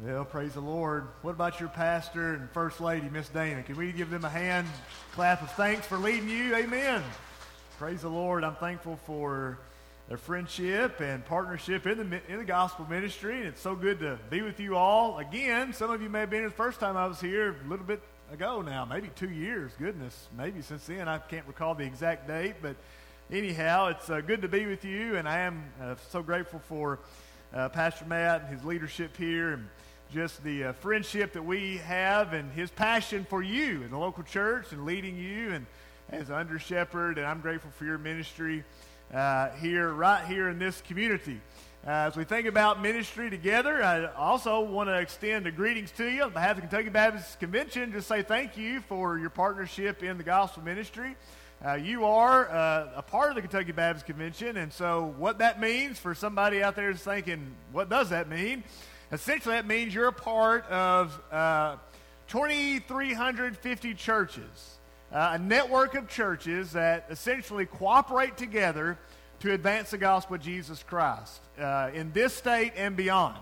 Well, praise the Lord. What about your pastor and first lady, Miss Dana? Can we give them a hand clap of thanks for leading you? Amen. Praise the Lord. I'm thankful for their friendship and partnership in the, in the gospel ministry. And it's so good to be with you all. Again, some of you may have been here the first time I was here a little bit ago now, maybe two years. Goodness, maybe since then. I can't recall the exact date. But anyhow, it's uh, good to be with you. And I am uh, so grateful for uh, Pastor Matt and his leadership here and just the uh, friendship that we have and his passion for you in the local church and leading you and as under shepherd. And I'm grateful for your ministry uh, here, right here in this community. Uh, as we think about ministry together, I also want to extend a greetings to you on behalf of the Kentucky Baptist Convention. Just say thank you for your partnership in the gospel ministry. Uh, you are uh, a part of the Kentucky Baptist Convention, and so what that means for somebody out there is thinking, what does that mean? Essentially, that means you're a part of uh, 2,350 churches uh, a network of churches that essentially cooperate together to advance the gospel of Jesus Christ uh, in this state and beyond.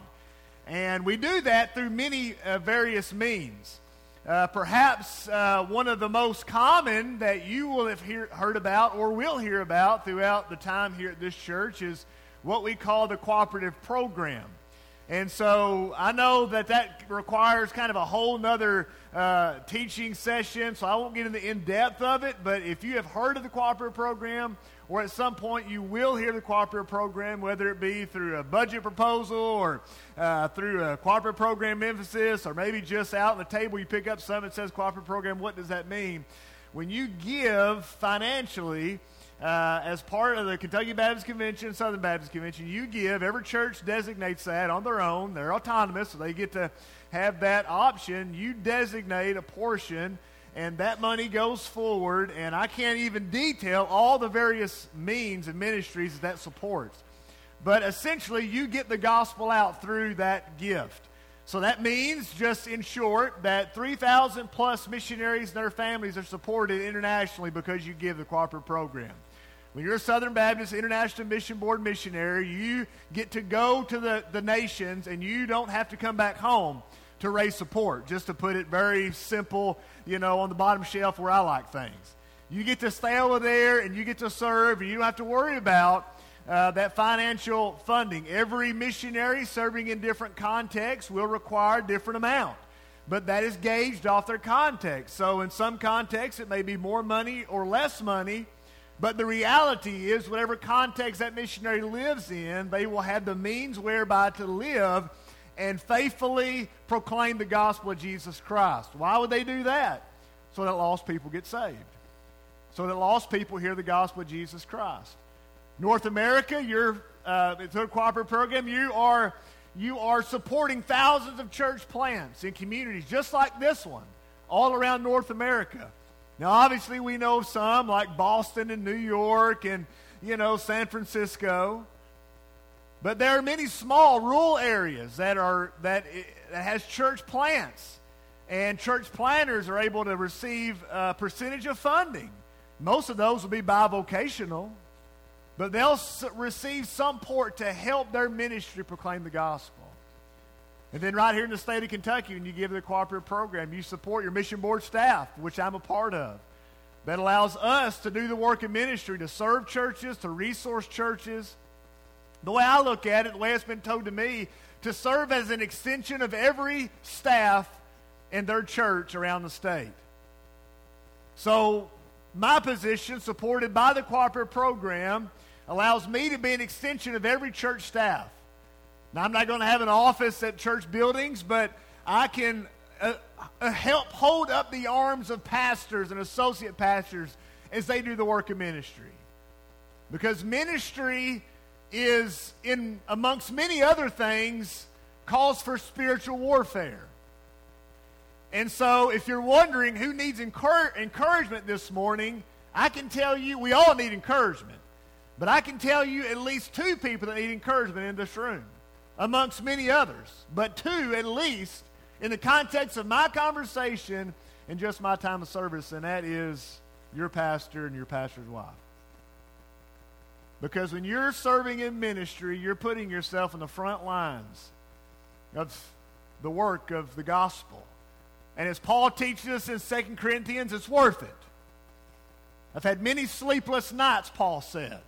And we do that through many uh, various means. Uh, perhaps uh, one of the most common that you will have hear, heard about or will hear about throughout the time here at this church is what we call the cooperative program. And so I know that that requires kind of a whole nother uh, teaching session, so I won't get into the in depth of it. But if you have heard of the cooperative program, or at some point you will hear the cooperative program, whether it be through a budget proposal or uh, through a cooperative program emphasis, or maybe just out on the table you pick up something that says cooperative program, what does that mean? When you give financially, uh, as part of the Kentucky Baptist Convention, Southern Baptist Convention, you give, every church designates that on their own. They're autonomous, so they get to have that option. You designate a portion, and that money goes forward. And I can't even detail all the various means and ministries that, that supports. But essentially, you get the gospel out through that gift. So that means, just in short, that 3,000 plus missionaries and their families are supported internationally because you give the cooperative program. When you're a Southern Baptist International Mission Board missionary, you get to go to the, the nations and you don't have to come back home to raise support, just to put it very simple, you know, on the bottom shelf where I like things. You get to stay over there and you get to serve, and you don't have to worry about uh, that financial funding. Every missionary serving in different contexts will require a different amount, but that is gauged off their context. So, in some contexts, it may be more money or less money but the reality is, whatever context that missionary lives in, they will have the means whereby to live and faithfully proclaim the gospel of Jesus Christ. Why would they do that? So that lost people get saved. So that lost people hear the gospel of Jesus Christ. North America, you're uh, it's a cooperative program. You are you are supporting thousands of church plants in communities just like this one, all around North America. Now, obviously, we know some like Boston and New York and, you know, San Francisco. But there are many small rural areas that are that, that has church plants, and church planters are able to receive a percentage of funding. Most of those will be bivocational, but they'll receive some port to help their ministry proclaim the gospel. And then right here in the state of Kentucky, when you give the cooperative program, you support your mission board staff, which I'm a part of. That allows us to do the work of ministry, to serve churches, to resource churches. The way I look at it, the way it's been told to me, to serve as an extension of every staff in their church around the state. So, my position, supported by the cooperative program, allows me to be an extension of every church staff. Now, I'm not going to have an office at church buildings, but I can uh, uh, help hold up the arms of pastors and associate pastors as they do the work of ministry. Because ministry is, in amongst many other things, calls for spiritual warfare. And so, if you're wondering who needs encouragement this morning, I can tell you we all need encouragement. But I can tell you at least two people that need encouragement in this room amongst many others, but two at least in the context of my conversation and just my time of service, and that is your pastor and your pastor's wife. Because when you're serving in ministry, you're putting yourself in the front lines of the work of the gospel. And as Paul teaches us in 2 Corinthians, it's worth it. I've had many sleepless nights, Paul said.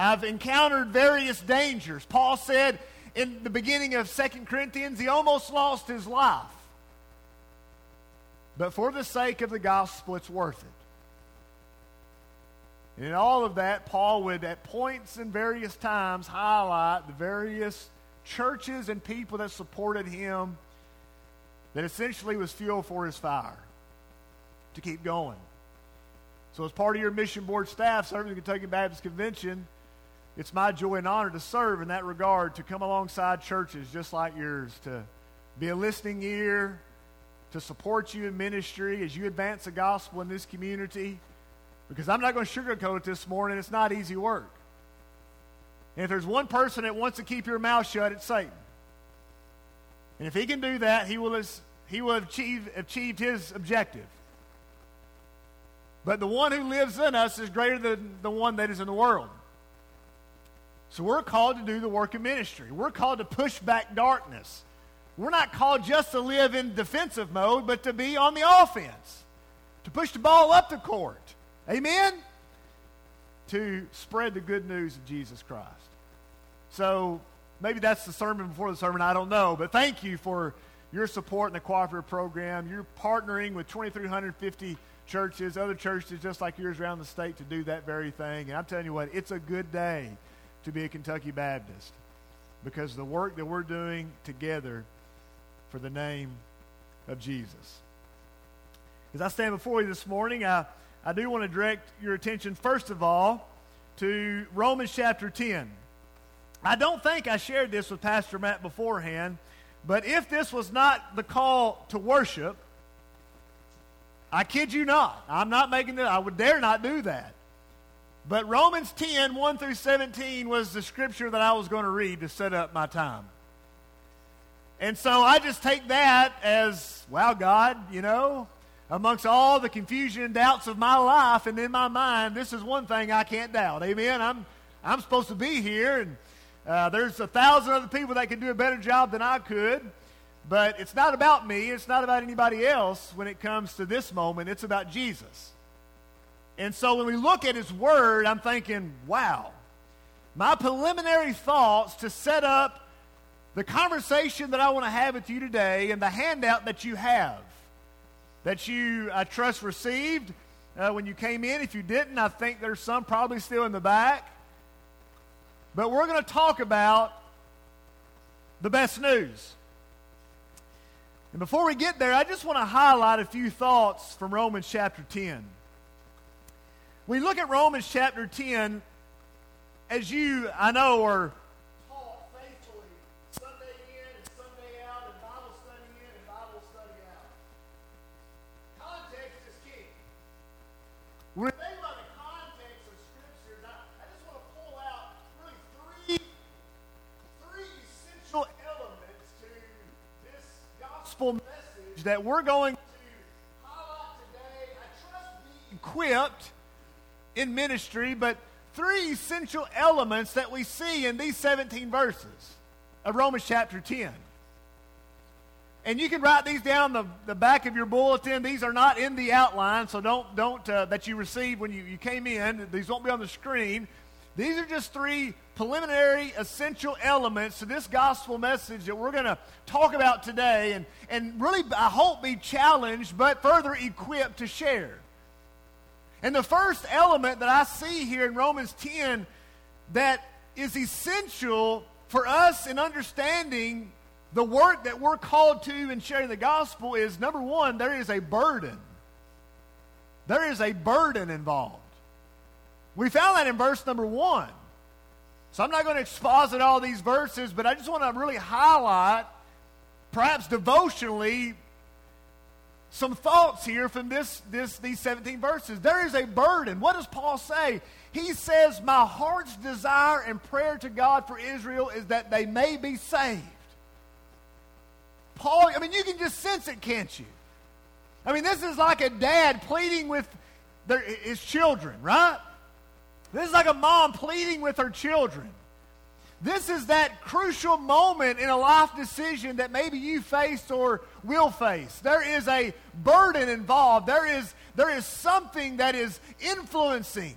I've encountered various dangers. Paul said in the beginning of 2 Corinthians, he almost lost his life. But for the sake of the gospel, it's worth it. And in all of that, Paul would, at points and various times, highlight the various churches and people that supported him that essentially was fuel for his fire to keep going. So, as part of your mission board staff serving the Kentucky Baptist Convention, it's my joy and honor to serve in that regard, to come alongside churches just like yours, to be a listening ear, to support you in ministry as you advance the gospel in this community. Because I'm not going to sugarcoat it this morning, it's not easy work. And if there's one person that wants to keep your mouth shut, it's Satan. And if he can do that, he will, he will achieve achieved his objective. But the one who lives in us is greater than the one that is in the world. So we're called to do the work of ministry. We're called to push back darkness. We're not called just to live in defensive mode, but to be on the offense, to push the ball up the court. Amen? To spread the good news of Jesus Christ. So maybe that's the sermon before the sermon, I don't know. But thank you for your support in the cooperative program. You're partnering with 2,350 churches, other churches just like yours around the state to do that very thing. And I'm telling you what, it's a good day to be a Kentucky Baptist because the work that we're doing together for the name of Jesus. As I stand before you this morning, I, I do want to direct your attention, first of all, to Romans chapter 10. I don't think I shared this with Pastor Matt beforehand, but if this was not the call to worship, I kid you not. I'm not making it, I would dare not do that. But Romans 10, 1 through 17 was the scripture that I was going to read to set up my time. And so I just take that as, wow, God, you know, amongst all the confusion and doubts of my life and in my mind, this is one thing I can't doubt. Amen. I'm, I'm supposed to be here, and uh, there's a thousand other people that can do a better job than I could. But it's not about me, it's not about anybody else when it comes to this moment. It's about Jesus. And so when we look at his word, I'm thinking, wow, my preliminary thoughts to set up the conversation that I want to have with you today and the handout that you have, that you, I trust, received uh, when you came in. If you didn't, I think there's some probably still in the back. But we're going to talk about the best news. And before we get there, I just want to highlight a few thoughts from Romans chapter 10. We look at Romans chapter 10, as you, I know, are taught faithfully Sunday in and Sunday out, and Bible study in and Bible study out. Context is key. When they about the context of scriptures, I, I just want to pull out really three, three essential elements to this gospel message that we're going to highlight today. I trust be equipped in ministry, but three essential elements that we see in these 17 verses of Romans chapter 10. And you can write these down the, the back of your bulletin. These are not in the outline, so don't, don't uh, that you received when you, you came in. These won't be on the screen. These are just three preliminary essential elements to this gospel message that we're going to talk about today and, and really, I hope, be challenged but further equipped to share. And the first element that I see here in Romans 10 that is essential for us in understanding the work that we're called to in sharing the gospel is number one, there is a burden. There is a burden involved. We found that in verse number one. So I'm not going to exposit all these verses, but I just want to really highlight, perhaps devotionally, some thoughts here from this, this, these 17 verses. There is a burden. What does Paul say? He says, My heart's desire and prayer to God for Israel is that they may be saved. Paul, I mean, you can just sense it, can't you? I mean, this is like a dad pleading with their, his children, right? This is like a mom pleading with her children. This is that crucial moment in a life decision that maybe you faced or will face. There is a burden involved. There is, there is something that is influencing.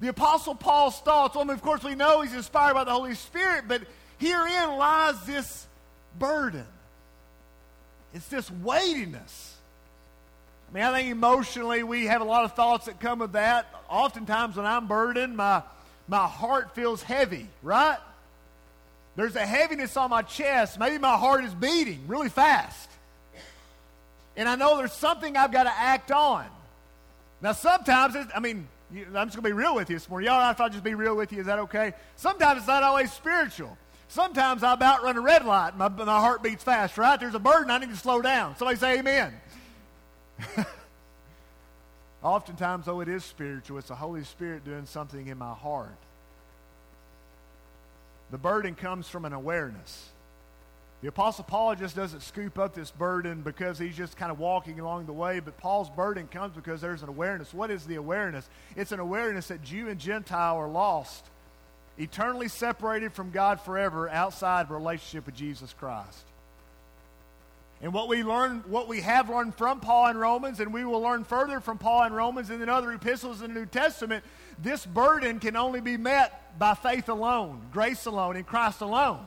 The Apostle Paul's thoughts, well, of course, we know he's inspired by the Holy Spirit, but herein lies this burden. It's this weightiness. I mean, I think emotionally we have a lot of thoughts that come with that. Oftentimes when I'm burdened, my, my heart feels heavy, right? There's a heaviness on my chest. Maybe my heart is beating really fast. And I know there's something I've got to act on. Now, sometimes, I mean, I'm just going to be real with you this morning. Y'all, if I just be real with you, is that okay? Sometimes it's not always spiritual. Sometimes I about run a red light. My, my heart beats fast, right? There's a burden. I need to slow down. Somebody say amen. Oftentimes, though, it is spiritual. It's the Holy Spirit doing something in my heart. The burden comes from an awareness. The Apostle Paul just doesn't scoop up this burden because he's just kind of walking along the way, but Paul's burden comes because there's an awareness. What is the awareness? It's an awareness that Jew and Gentile are lost, eternally separated from God forever outside relationship with Jesus Christ. And what we learn, what we have learned from Paul in Romans, and we will learn further from Paul in Romans and in other epistles in the New Testament, this burden can only be met by faith alone, grace alone, in Christ alone.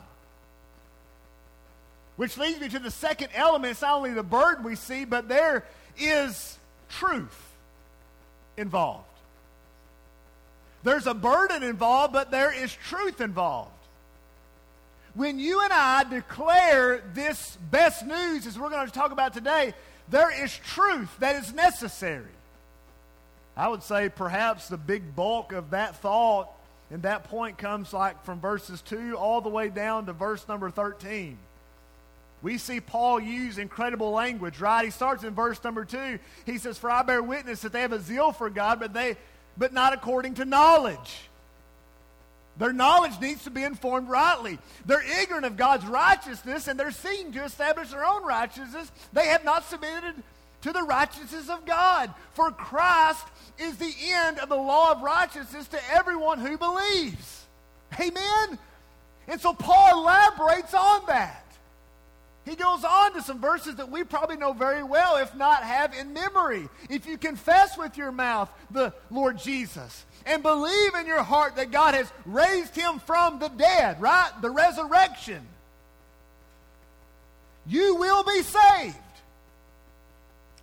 Which leads me to the second element. It's not only the burden we see, but there is truth involved. There's a burden involved, but there is truth involved. When you and I declare this best news, as we're going to talk about today, there is truth that is necessary. I would say perhaps the big bulk of that thought and that point comes like from verses 2 all the way down to verse number 13. We see Paul use incredible language, right? He starts in verse number 2. He says, For I bear witness that they have a zeal for God, but they but not according to knowledge. Their knowledge needs to be informed rightly. They're ignorant of God's righteousness and they're seeking to establish their own righteousness. They have not submitted to the righteousness of God. For Christ is the end of the law of righteousness to everyone who believes. Amen? And so Paul elaborates on that. He goes on to some verses that we probably know very well, if not have in memory. If you confess with your mouth the Lord Jesus and believe in your heart that God has raised him from the dead, right? The resurrection. You will be saved.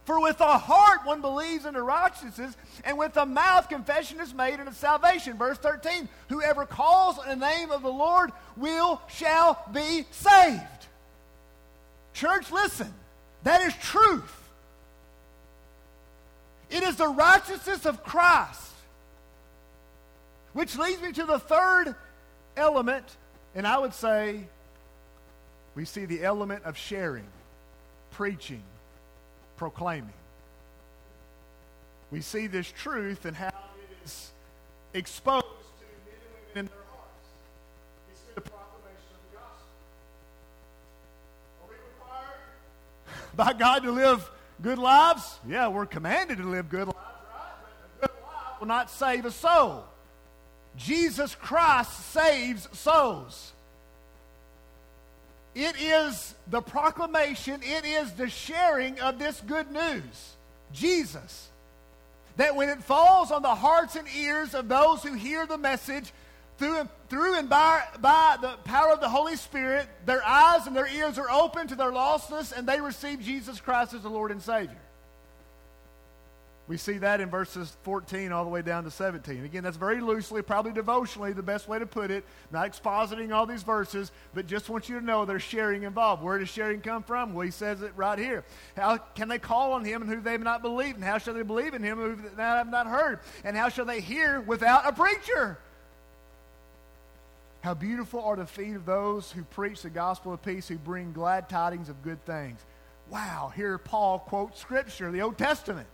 For with the heart one believes into righteousness, and with the mouth confession is made unto salvation. Verse 13 Whoever calls on the name of the Lord will, shall be saved. Church, listen. That is truth. It is the righteousness of Christ which leads me to the third element, and I would say we see the element of sharing, preaching, proclaiming. We see this truth and how it is exposed to men and women in their hearts. We see the proclamation of the gospel. Are we required by God to live good lives? Yeah, we're commanded to live good lives, right? Good life will not save a soul. Jesus Christ saves souls. It is the proclamation, it is the sharing of this good news, Jesus. That when it falls on the hearts and ears of those who hear the message through through and by, by the power of the Holy Spirit, their eyes and their ears are open to their lostness and they receive Jesus Christ as the Lord and Savior. We see that in verses 14 all the way down to 17. Again, that's very loosely, probably devotionally, the best way to put it. Not expositing all these verses, but just want you to know there's sharing involved. Where does sharing come from? Well, he says it right here. How can they call on him and who they have not believed? And how shall they believe in him who they have not heard? And how shall they hear without a preacher? How beautiful are the feet of those who preach the gospel of peace, who bring glad tidings of good things. Wow, here Paul quotes scripture, the Old Testament.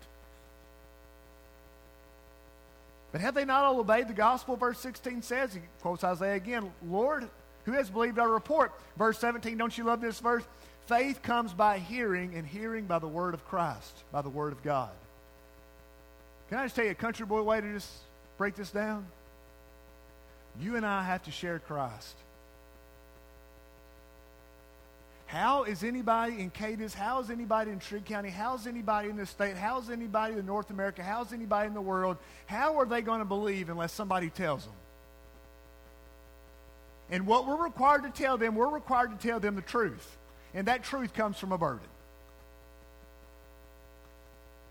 But have they not all obeyed the gospel? Verse 16 says, he quotes Isaiah again, Lord, who has believed our report? Verse 17, don't you love this verse? Faith comes by hearing, and hearing by the word of Christ, by the word of God. Can I just tell you a country boy way to just break this down? You and I have to share Christ. How is anybody in Cadiz, how is anybody in Trigg County, how is anybody in this state, how is anybody in North America, how is anybody in the world, how are they going to believe unless somebody tells them? And what we're required to tell them, we're required to tell them the truth. And that truth comes from a burden.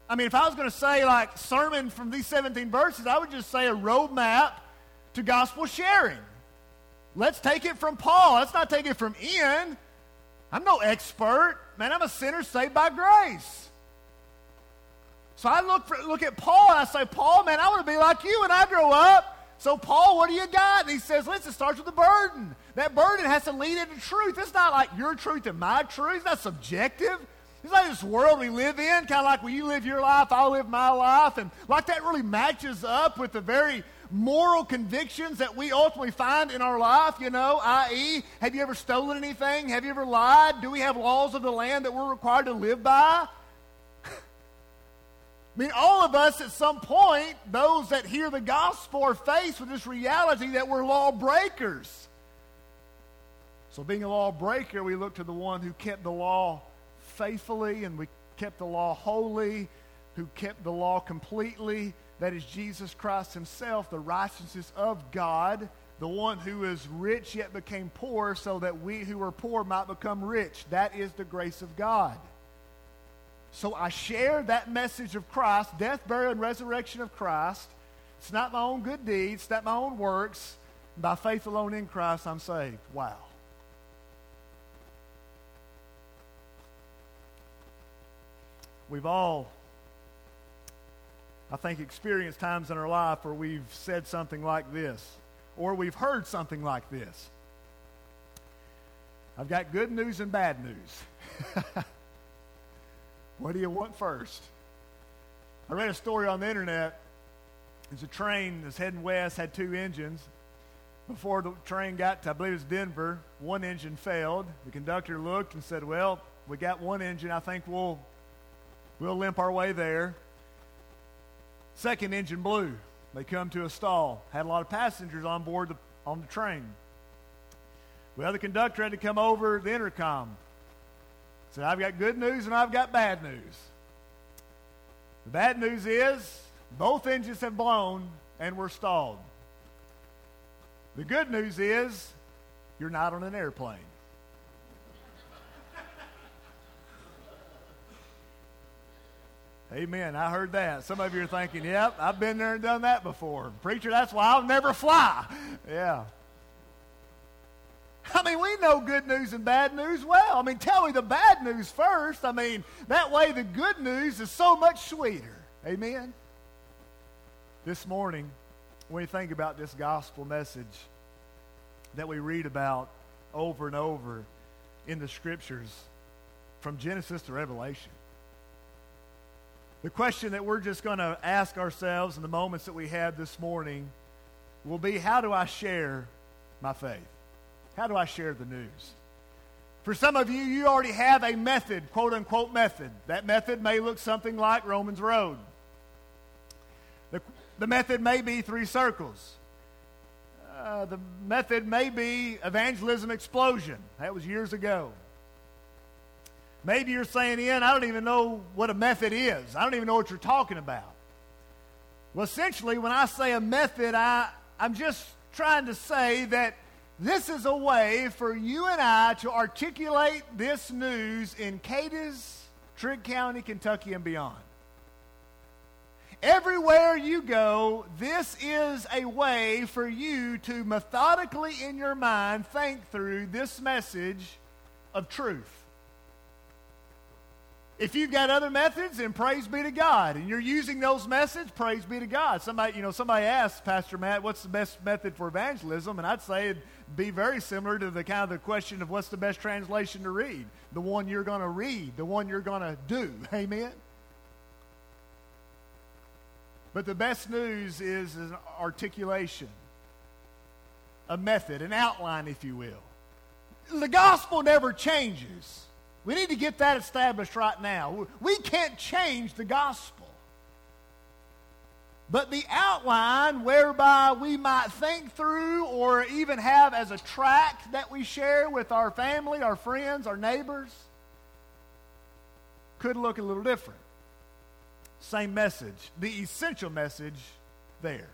I mean, if I was going to say like sermon from these 17 verses, I would just say a roadmap to gospel sharing. Let's take it from Paul. Let's not take it from Ian. I'm no expert. Man, I'm a sinner saved by grace. So I look, for, look at Paul and I say, Paul, man, I want to be like you when I grow up. So, Paul, what do you got? And he says, listen, it starts with a burden. That burden has to lead into truth. It's not like your truth and my truth. It's not subjective. It's like this world we live in, kind of like when you live your life, I'll live my life. And like that really matches up with the very moral convictions that we ultimately find in our life, you know, i.e., have you ever stolen anything? Have you ever lied? Do we have laws of the land that we're required to live by? I mean, all of us at some point, those that hear the gospel, are faced with this reality that we're lawbreakers. So, being a lawbreaker, we look to the one who kept the law faithfully and we kept the law holy, who kept the law completely that is Jesus Christ himself, the righteousness of God, the one who is rich yet became poor so that we who are poor might become rich. That is the grace of God. So I share that message of Christ, death, burial, and resurrection of Christ. It's not my own good deeds, it's not my own works. By faith alone in Christ, I'm saved. Wow. We've all I think, experienced times in our life where we've said something like this, or we've heard something like this. I've got good news and bad news. what do you want first? I read a story on the internet. There's a train that's heading west, had two engines. Before the train got to, I believe it was Denver, one engine failed. The conductor looked and said, Well, we got one engine. I think we'll, we'll limp our way there. Second engine blew. They come to a stall. Had a lot of passengers on board the, on the train. Well, the conductor had to come over the intercom. Said, I've got good news and I've got bad news. The bad news is both engines have blown and we're stalled. The good news is you're not on an airplane. Amen. I heard that. Some of you are thinking, yep, I've been there and done that before. Preacher, that's why I'll never fly. Yeah. I mean, we know good news and bad news well. I mean, tell me the bad news first. I mean, that way the good news is so much sweeter. Amen. This morning, when you think about this gospel message that we read about over and over in the scriptures from Genesis to Revelation, the question that we're just going to ask ourselves in the moments that we have this morning will be how do I share my faith? How do I share the news? For some of you, you already have a method, quote unquote method. That method may look something like Romans Road. The, the method may be three circles. Uh, the method may be evangelism explosion. That was years ago. Maybe you're saying, Ian, I don't even know what a method is. I don't even know what you're talking about. Well, essentially, when I say a method, I, I'm just trying to say that this is a way for you and I to articulate this news in Cadiz, Trigg County, Kentucky, and beyond. Everywhere you go, this is a way for you to methodically in your mind think through this message of truth. If you've got other methods, then praise be to God. And you're using those methods, praise be to God. Somebody, you know, somebody asked Pastor Matt, what's the best method for evangelism? And I'd say it'd be very similar to the kind of the question of what's the best translation to read? The one you're going to read, the one you're going to do. Amen? But the best news is an articulation, a method, an outline, if you will. The gospel never changes. We need to get that established right now. We can't change the gospel. but the outline whereby we might think through or even have as a tract that we share with our family, our friends, our neighbors could look a little different. Same message, the essential message there.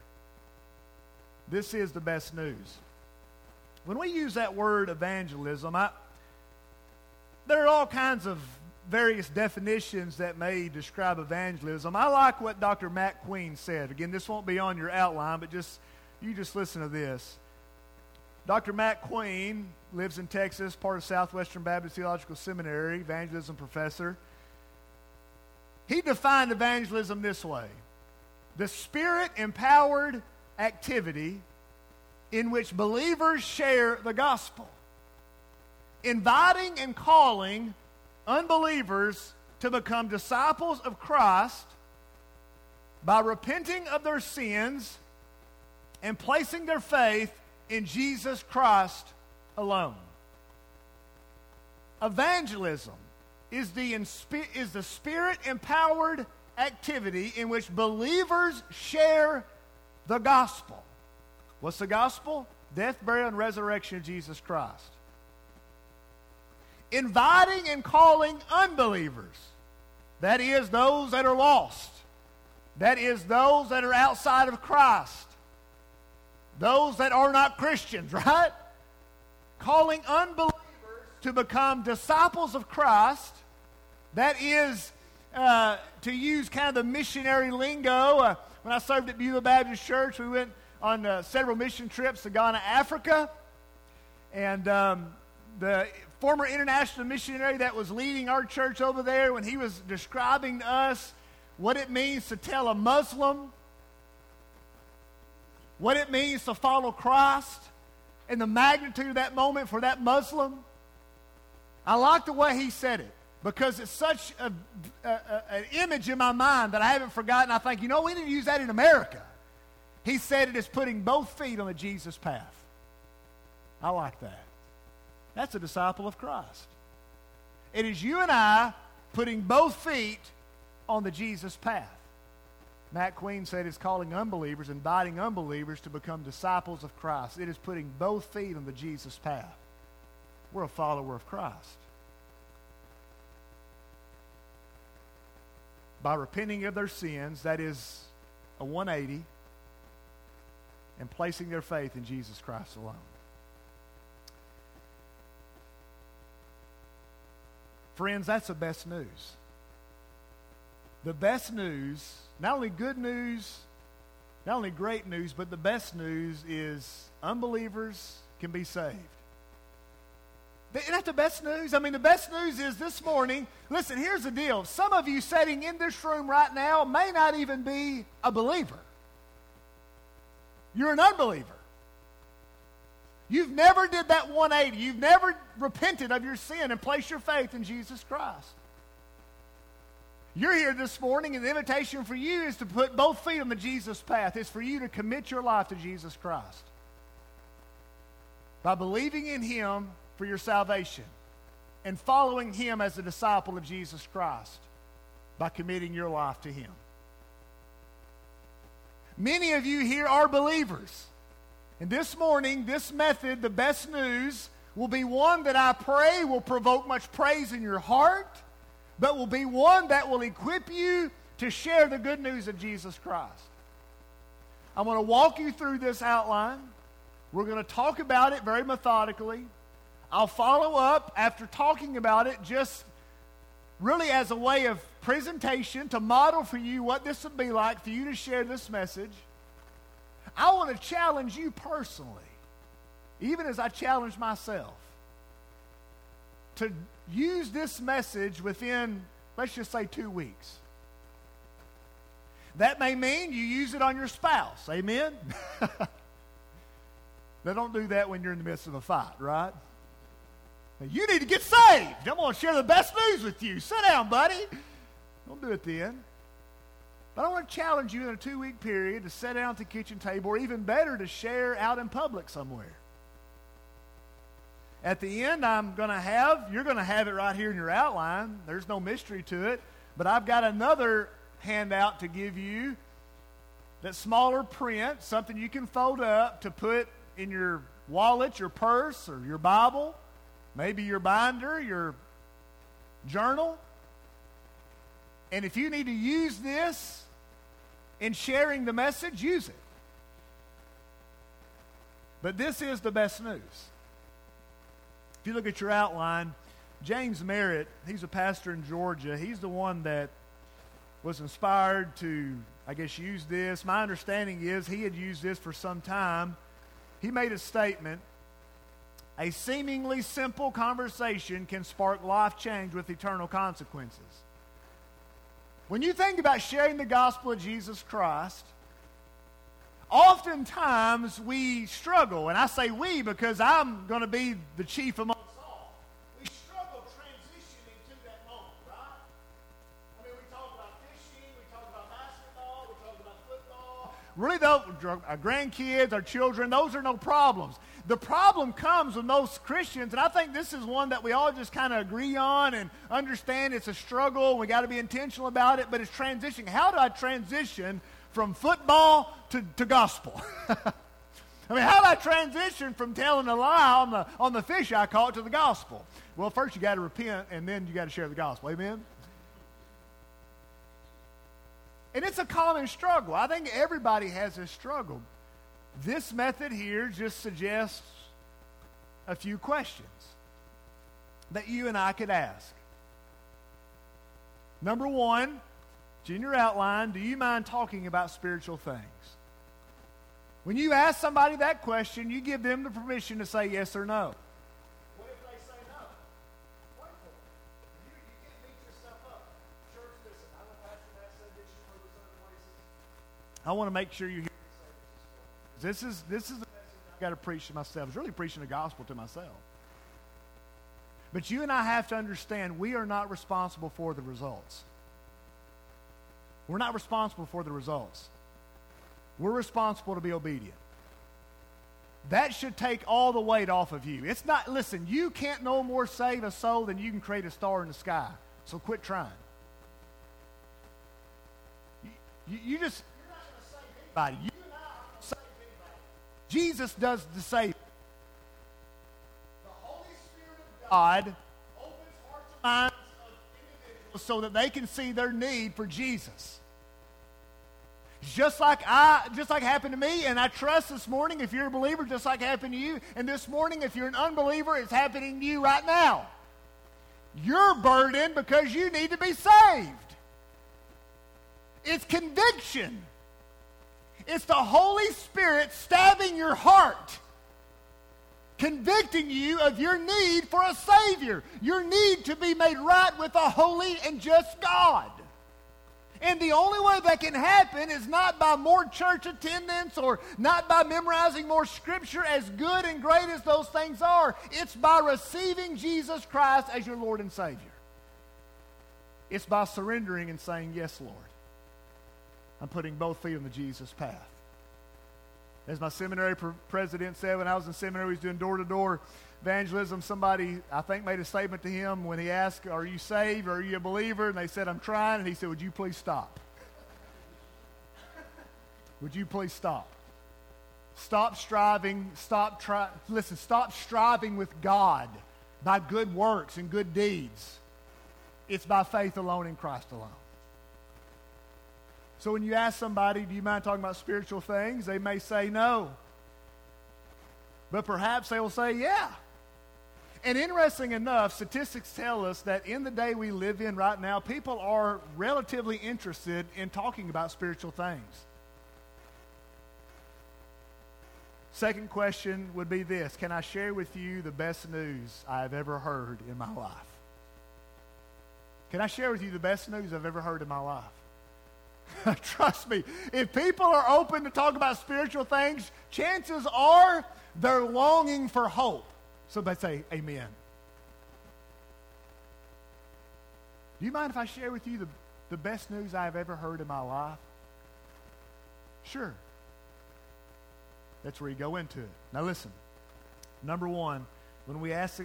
This is the best news. When we use that word evangelism, I, there are all kinds of various definitions that may describe evangelism. I like what Dr. Matt Queen said. Again, this won't be on your outline, but just you just listen to this. Dr. Matt Queen lives in Texas, part of Southwestern Baptist Theological Seminary, evangelism professor. He defined evangelism this way the spirit empowered activity in which believers share the gospel, inviting and calling unbelievers to become disciples of Christ by repenting of their sins and placing their faith in Jesus Christ alone. Evangelism is the, is the spirit empowered activity in which believers share the gospel. What's the gospel? Death, burial, and resurrection of Jesus Christ inviting and calling unbelievers. That is, those that are lost. That is, those that are outside of Christ. Those that are not Christians, right? Calling unbelievers to become disciples of Christ. That is, uh, to use kind of the missionary lingo. Uh, when I served at Beulah Baptist Church, we went on uh, several mission trips to Ghana, Africa. And um, the former international missionary that was leading our church over there, when he was describing to us what it means to tell a Muslim, what it means to follow Christ, and the magnitude of that moment for that Muslim, I like the way he said it because it's such a, a, a, an image in my mind that I haven't forgotten. I think, you know, we need to use that in America. He said it is putting both feet on the Jesus path. I like that. That's a disciple of Christ. It is you and I putting both feet on the Jesus path. Matt Queen said it's calling unbelievers, inviting unbelievers to become disciples of Christ. It is putting both feet on the Jesus path. We're a follower of Christ. By repenting of their sins, that is a 180, and placing their faith in Jesus Christ alone. Friends, that's the best news. The best news, not only good news, not only great news, but the best news is unbelievers can be saved. Isn't that the best news? I mean, the best news is this morning. Listen, here's the deal. Some of you sitting in this room right now may not even be a believer. You're an unbeliever. You've never did that 180. You've never repented of your sin and placed your faith in Jesus Christ. You're here this morning, and the invitation for you is to put both feet on the Jesus path. It's for you to commit your life to Jesus Christ by believing in Him for your salvation and following Him as a disciple of Jesus Christ by committing your life to Him. Many of you here are believers. And this morning, this method, the best news, will be one that I pray will provoke much praise in your heart, but will be one that will equip you to share the good news of Jesus Christ. I'm going to walk you through this outline. We're going to talk about it very methodically. I'll follow up after talking about it just really as a way of presentation to model for you what this would be like for you to share this message. I want to challenge you personally, even as I challenge myself, to use this message within, let's just say, two weeks. That may mean you use it on your spouse. Amen? now, don't do that when you're in the midst of a fight, right? You need to get saved. I'm going to share the best news with you. Sit down, buddy. Don't do it then. But I want to challenge you in a two week period to sit down at the kitchen table, or even better, to share out in public somewhere. At the end, I'm going to have, you're going to have it right here in your outline. There's no mystery to it. But I've got another handout to give you that smaller print, something you can fold up to put in your wallet, your purse, or your Bible, maybe your binder, your journal. And if you need to use this in sharing the message, use it. But this is the best news. If you look at your outline, James Merritt, he's a pastor in Georgia. He's the one that was inspired to, I guess, use this. My understanding is he had used this for some time. He made a statement a seemingly simple conversation can spark life change with eternal consequences. When you think about sharing the gospel of Jesus Christ, oftentimes we struggle, and I say we because I'm going to be the chief among us all. We struggle transitioning to that moment, right? I mean, we talk about fishing, we talk about basketball, we talk about football. Really, though, our uh, grandkids, our children, those are no problems. The problem comes with most Christians, and I think this is one that we all just kind of agree on and understand it's a struggle. We got to be intentional about it, but it's transitioning. How do I transition from football to, to gospel. I mean, how do I transition from telling a lie on the, on the fish I caught to the gospel? Well, first you got to repent, and then you got to share the gospel. Amen? And it's a common struggle. I think everybody has a struggle. This method here just suggests a few questions that you and I could ask. Number one, in your outline, do you mind talking about spiritual things? When you ask somebody that question, you give them the permission to say yes or no. What if they say no? You, you can't beat yourself up. Church, listen, I know Pastor said this, you've heard this other places. I want to make sure you hear this. Is, this is the I've got to preach to myself. It's really preaching the gospel to myself. But you and I have to understand we are not responsible for the results. We're not responsible for the results. We're responsible to be obedient. That should take all the weight off of you. It's not, listen, you can't no more save a soul than you can create a star in the sky. So quit trying. You, you, you just, you're not going to save anybody. You Jesus does the saving. The Holy Spirit of God opens hearts and minds of individuals so that they can see their need for Jesus. Just like I, just like happened to me, and I trust this morning, if you're a believer, just like happened to you, and this morning, if you're an unbeliever, it's happening to you right now. You're burdened because you need to be saved. It's conviction. It's the Holy Spirit stabbing your heart convicting you of your need for a Savior, your need to be made right with a holy and just God. And the only way that can happen is not by more church attendance or not by memorizing more scripture, as good and great as those things are. It's by receiving Jesus Christ as your Lord and Savior. It's by surrendering and saying, Yes, Lord. I'm putting both feet on the Jesus path. As my seminary president said when I was in seminary, he was doing door to door evangelism. Somebody, I think, made a statement to him when he asked, Are you saved? Are you a believer? And they said, I'm trying. And he said, Would you please stop? Would you please stop? Stop striving. Stop try. Listen, stop striving with God by good works and good deeds. It's by faith alone in Christ alone. So when you ask somebody, do you mind talking about spiritual things? They may say no. But perhaps they will say, yeah. And interesting enough, statistics tell us that in the day we live in right now, people are relatively interested in talking about spiritual things. Second question would be this Can I share with you the best news I've ever heard in my life? Can I share with you the best news I've ever heard in my life? Trust me, if people are open to talk about spiritual things, chances are they're longing for hope. Somebody say, Amen. Do you mind if I share with you the, the best news I've ever heard in my life? Sure. That's where you go into it. Now, listen. Number one, when we ask,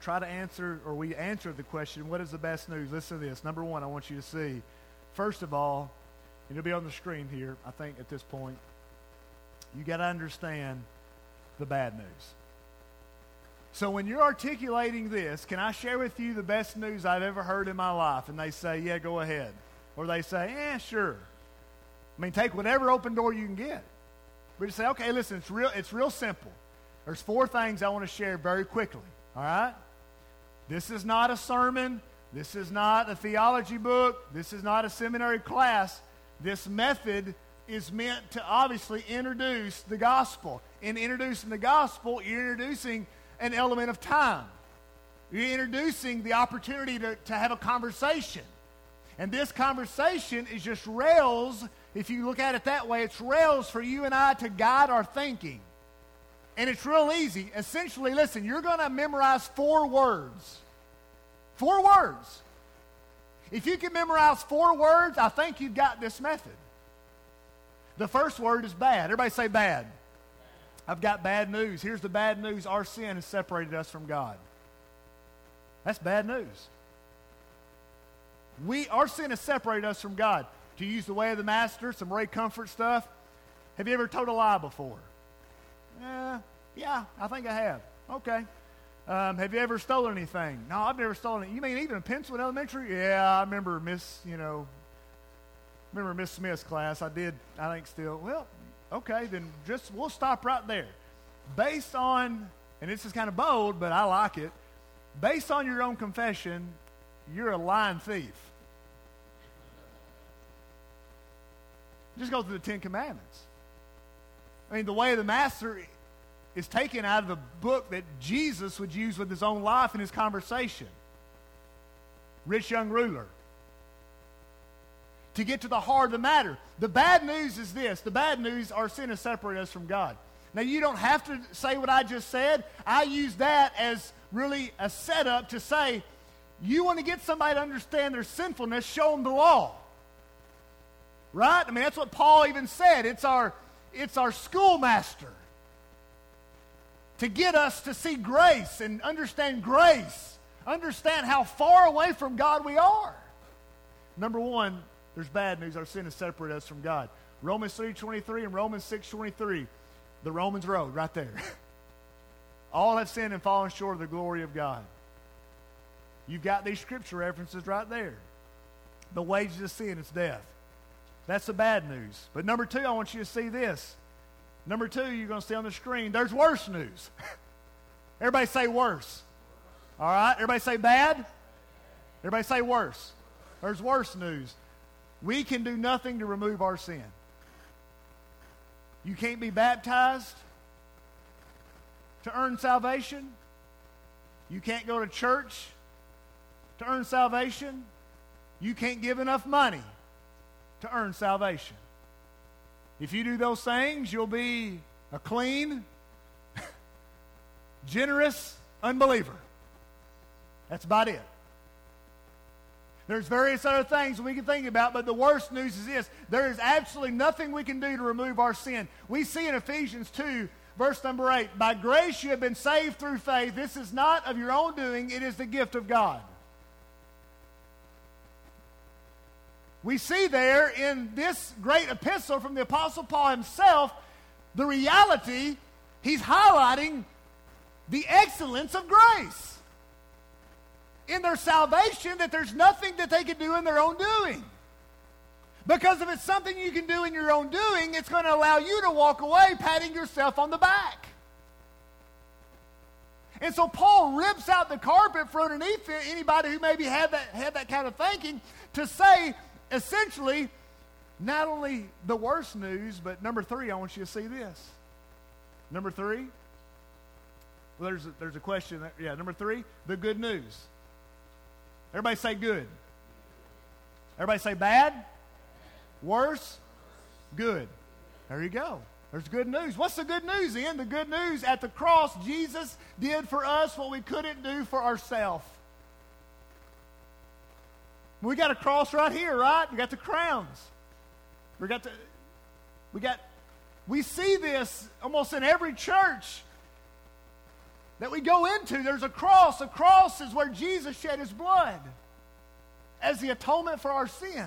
try to answer or we answer the question, what is the best news? Listen to this. Number one, I want you to see, first of all, and it'll be on the screen here, I think, at this point. You got to understand the bad news. So when you're articulating this, can I share with you the best news I've ever heard in my life? And they say, yeah, go ahead. Or they say, yeah, sure. I mean, take whatever open door you can get. But you say, okay, listen, it's real, it's real simple. There's four things I want to share very quickly. All right? This is not a sermon. This is not a theology book. This is not a seminary class. This method is meant to obviously introduce the gospel. In introducing the gospel, you're introducing an element of time. You're introducing the opportunity to, to have a conversation. And this conversation is just rails, if you look at it that way, it's rails for you and I to guide our thinking. And it's real easy. Essentially, listen, you're going to memorize four words. Four words. If you can memorize four words, I think you've got this method. The first word is bad. Everybody say bad. I've got bad news. Here's the bad news our sin has separated us from God. That's bad news. We, our sin has separated us from God. To use the way of the master, some Ray Comfort stuff. Have you ever told a lie before? Uh, yeah, I think I have. Okay. Um, have you ever stolen anything? No, I've never stolen it. You mean even a pencil in elementary? Yeah, I remember Miss, you know, remember Miss Smith's class. I did, I think, still. Well, okay, then just we'll stop right there. Based on, and this is kind of bold, but I like it. Based on your own confession, you're a lying thief. Just go through the Ten Commandments. I mean, the way of the master is taken out of the book that Jesus would use with his own life in his conversation. Rich young ruler to get to the heart of the matter. The bad news is this the bad news, our sin has separated us from God. Now, you don't have to say what I just said. I use that as really a setup to say, you want to get somebody to understand their sinfulness, show them the law. Right? I mean, that's what Paul even said. It's our, it's our schoolmaster to get us to see grace and understand grace, understand how far away from God we are. Number one, there's bad news. Our sin has separated us from God. Romans 3.23 and Romans 6.23. The Romans road right there. All have sinned and fallen short of the glory of God. You've got these scripture references right there. The wages of sin is death. That's the bad news. But number two, I want you to see this. Number two, you're going to see on the screen, there's worse news. Everybody say worse. All right? Everybody say bad. Everybody say worse. There's worse news. We can do nothing to remove our sin. You can't be baptized to earn salvation. You can't go to church to earn salvation. You can't give enough money to earn salvation. If you do those things, you'll be a clean, generous unbeliever. That's about it. There's various other things we can think about, but the worst news is this there is absolutely nothing we can do to remove our sin. We see in Ephesians 2, verse number 8 By grace you have been saved through faith. This is not of your own doing, it is the gift of God. We see there in this great epistle from the Apostle Paul himself the reality, he's highlighting the excellence of grace in their salvation that there's nothing that they can do in their own doing. Because if it's something you can do in your own doing, it's going to allow you to walk away patting yourself on the back. And so Paul rips out the carpet for underneath anybody who maybe had that, had that kind of thinking to say, essentially, not only the worst news, but number three, I want you to see this. Number three, well, there's a, there's a question. There. Yeah, number three, the good news. Everybody say good. Everybody say bad? Worse? Good. There you go. There's good news. What's the good news in? The good news at the cross, Jesus did for us what we couldn't do for ourselves. We got a cross right here, right? We got the crowns. We got the, we got, we see this almost in every church that we go into. There's a cross. A cross is where Jesus shed his blood as the atonement for our sin.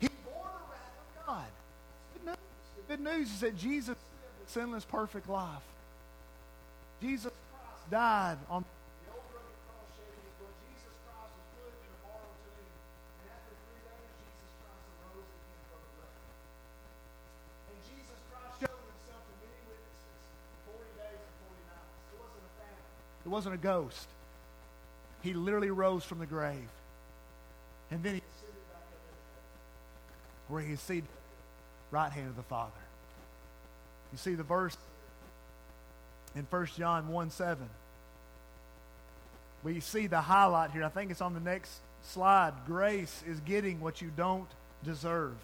He bore the wrath of God. Good news. The good news is that Jesus lived a sinless, perfect life. Jesus Christ died on It wasn't a ghost. He literally rose from the grave. And then he where he seated right hand of the Father. You see the verse in 1 John 1 7. We see the highlight here. I think it's on the next slide. Grace is getting what you don't deserve.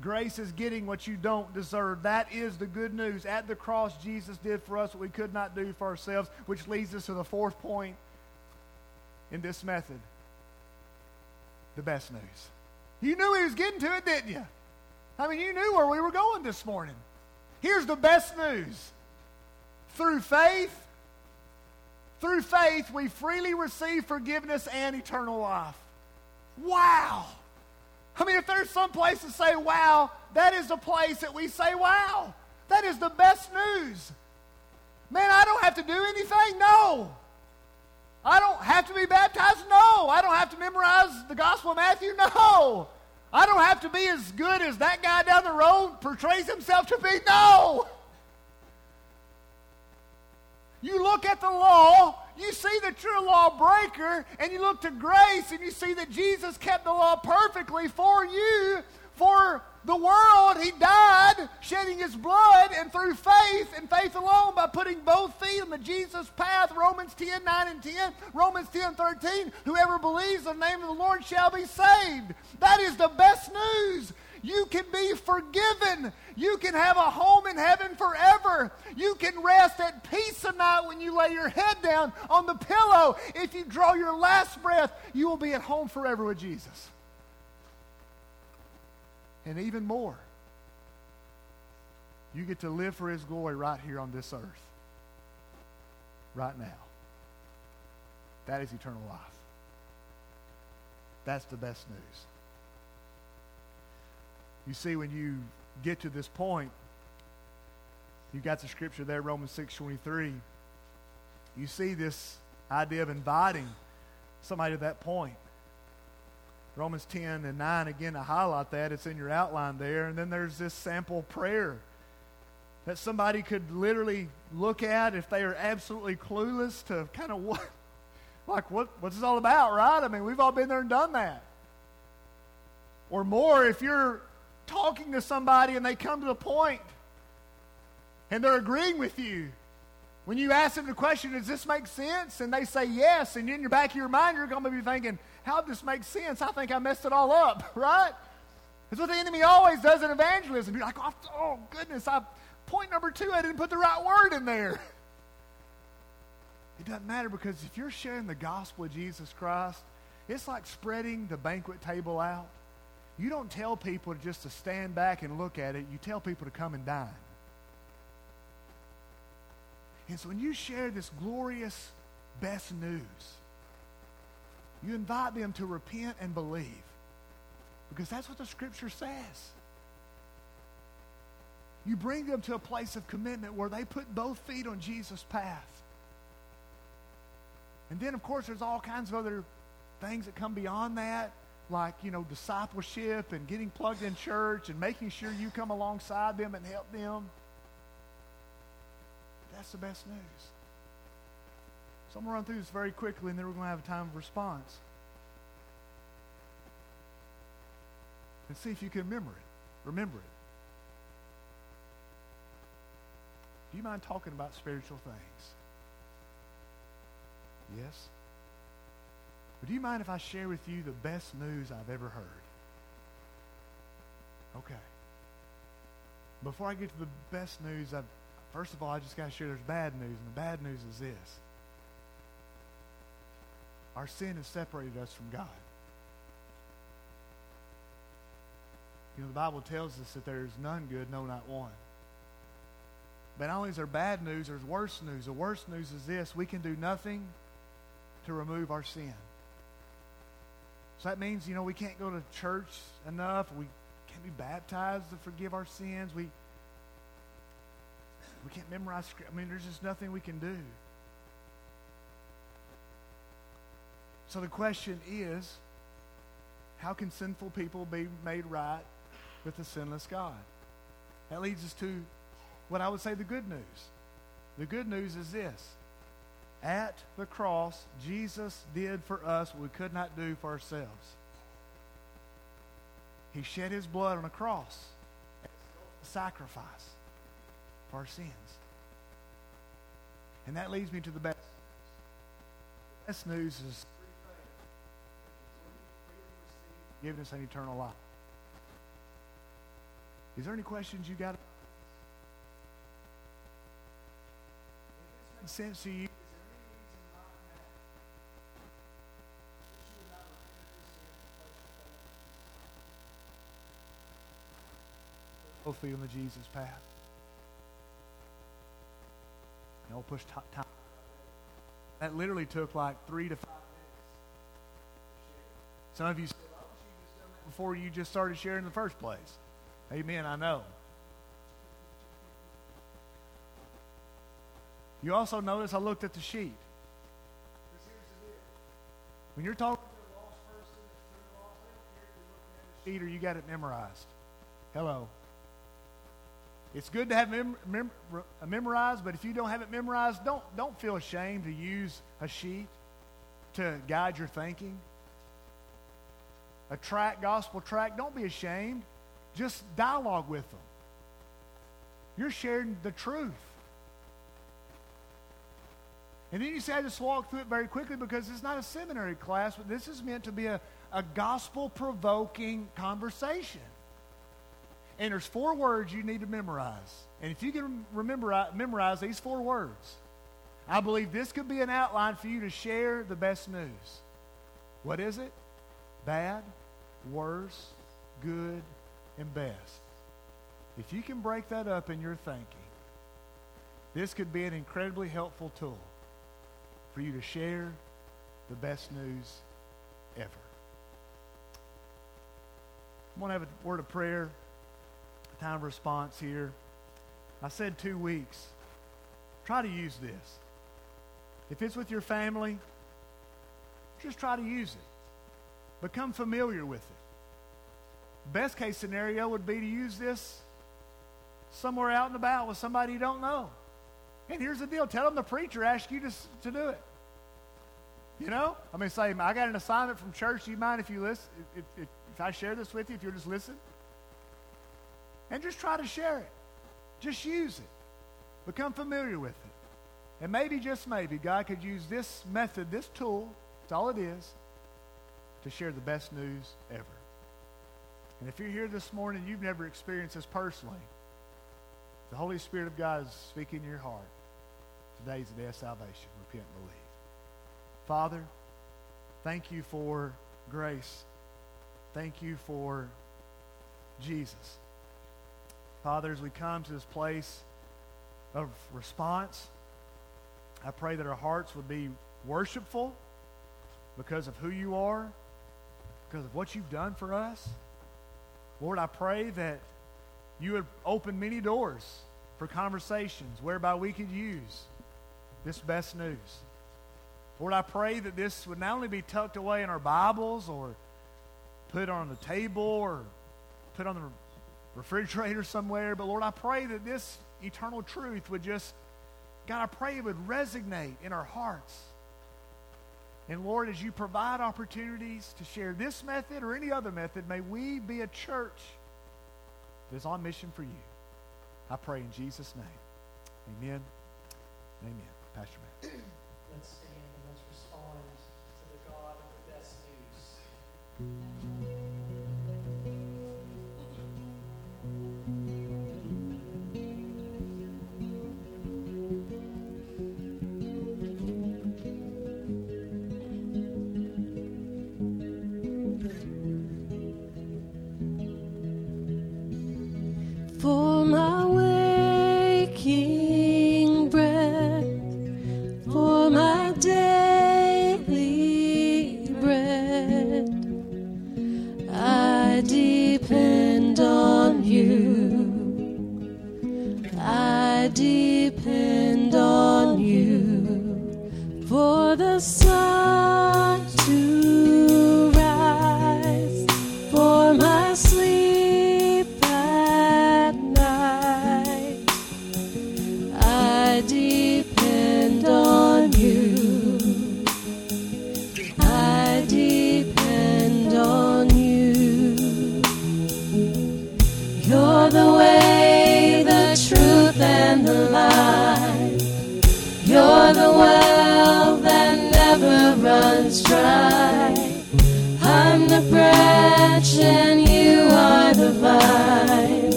Grace is getting what you don't deserve. That is the good news. At the cross, Jesus did for us what we could not do for ourselves, which leads us to the fourth point in this method the best news. You knew he was getting to it, didn't you? I mean, you knew where we were going this morning. Here's the best news. Through faith, through faith, we freely receive forgiveness and eternal life. Wow. I mean, if there's some place to say wow, that is the place that we say wow. That is the best news. Man, I don't have to do anything? No. I don't have to be baptized? No. I don't have to memorize the Gospel of Matthew? No. I don't have to be as good as that guy down the road portrays himself to be? No. You look at the law, you see that you're a lawbreaker, and you look to grace and you see that Jesus kept the law perfectly for you, for the world. He died shedding his blood, and through faith and faith alone, by putting both feet on the Jesus path, Romans 10 9 and 10, Romans 10 13, whoever believes in the name of the Lord shall be saved. That is the best news. You can be forgiven. You can have a home in heaven forever. You can rest at peace tonight when you lay your head down on the pillow. If you draw your last breath, you will be at home forever with Jesus. And even more, you get to live for His glory right here on this earth, right now. That is eternal life. That's the best news. You see, when you get to this point, you got the scripture there, Romans 6.23. You see this idea of inviting somebody to that point. Romans 10 and 9, again, to highlight that, it's in your outline there. And then there's this sample prayer that somebody could literally look at if they are absolutely clueless to kind of what, like, what, what's this all about, right? I mean, we've all been there and done that. Or more, if you're talking to somebody and they come to the point and they're agreeing with you. When you ask them the question, does this make sense? And they say yes, and in your back of your mind, you're going to be thinking, how does this make sense? I think I messed it all up, right? That's what the enemy always does in evangelism. You're like, oh, oh goodness, I, point number two, I didn't put the right word in there. It doesn't matter because if you're sharing the gospel of Jesus Christ, it's like spreading the banquet table out. You don't tell people just to stand back and look at it. You tell people to come and dine. And so when you share this glorious best news, you invite them to repent and believe. Because that's what the scripture says. You bring them to a place of commitment where they put both feet on Jesus' path. And then, of course, there's all kinds of other things that come beyond that like, you know, discipleship and getting plugged in church and making sure you come alongside them and help them. That's the best news. So I'm going to run through this very quickly and then we're going to have a time of response. And see if you can remember it. Remember it. Do you mind talking about spiritual things? Yes? But do you mind if I share with you the best news I've ever heard? Okay. Before I get to the best news, I've, first of all, I just got to share there's bad news, and the bad news is this. Our sin has separated us from God. You know, the Bible tells us that there's none good, no, not one. But not only is there bad news, there's worse news. The worst news is this we can do nothing to remove our sin. So that means, you know, we can't go to church enough. We can't be baptized to forgive our sins. We, we can't memorize script. I mean, there's just nothing we can do. So the question is how can sinful people be made right with a sinless God? That leads us to what I would say the good news. The good news is this at the cross, Jesus did for us what we could not do for ourselves. He shed his blood on a cross a sacrifice for our sins. And that leads me to the best. The best news is forgiveness and eternal life. Is there any questions you got? Sense to you? Feet on the Jesus path. We'll push time. That literally took like three to five minutes. Some of you said, before you just started sharing in the first place. Amen, I know. You also notice I looked at the sheet. When you're talking to a lost person, you're looking at the sheet or you got it memorized. Hello. It's good to have mem- mem- uh, memorized, but if you don't have it memorized, don't, don't feel ashamed to use a sheet to guide your thinking. A track, gospel track, don't be ashamed. Just dialogue with them. You're sharing the truth. And then you say, I just walk through it very quickly because it's not a seminary class, but this is meant to be a, a gospel provoking conversation. And there's four words you need to memorize. And if you can remember, memorize these four words, I believe this could be an outline for you to share the best news. What is it? Bad, worse, good, and best. If you can break that up in your thinking, this could be an incredibly helpful tool for you to share the best news ever. I'm going to have a word of prayer time response here. I said two weeks. Try to use this. If it's with your family, just try to use it. Become familiar with it. Best case scenario would be to use this somewhere out and about with somebody you don't know. And here's the deal tell them the preacher asked you to, to do it. You know? I mean, say, I got an assignment from church. Do you mind if you listen? If, if, if I share this with you, if you'll just listen? And just try to share it. Just use it. Become familiar with it. And maybe, just maybe, God could use this method, this tool, that's all it is, to share the best news ever. And if you're here this morning you've never experienced this personally, the Holy Spirit of God is speaking in your heart. Today's the day of salvation. Repent and believe. Father, thank you for grace. Thank you for Jesus. Father, as we come to this place of response, I pray that our hearts would be worshipful because of who you are, because of what you've done for us. Lord, I pray that you would open many doors for conversations whereby we could use this best news. Lord, I pray that this would not only be tucked away in our Bibles or put on the table or put on the refrigerator somewhere. But Lord, I pray that this eternal truth would just, God, I pray it would resonate in our hearts. And Lord, as you provide opportunities to share this method or any other method, may we be a church that is on mission for you. I pray in Jesus' name. Amen. Amen. Pastor Matt. Let's stand and let's respond to the God of the best news.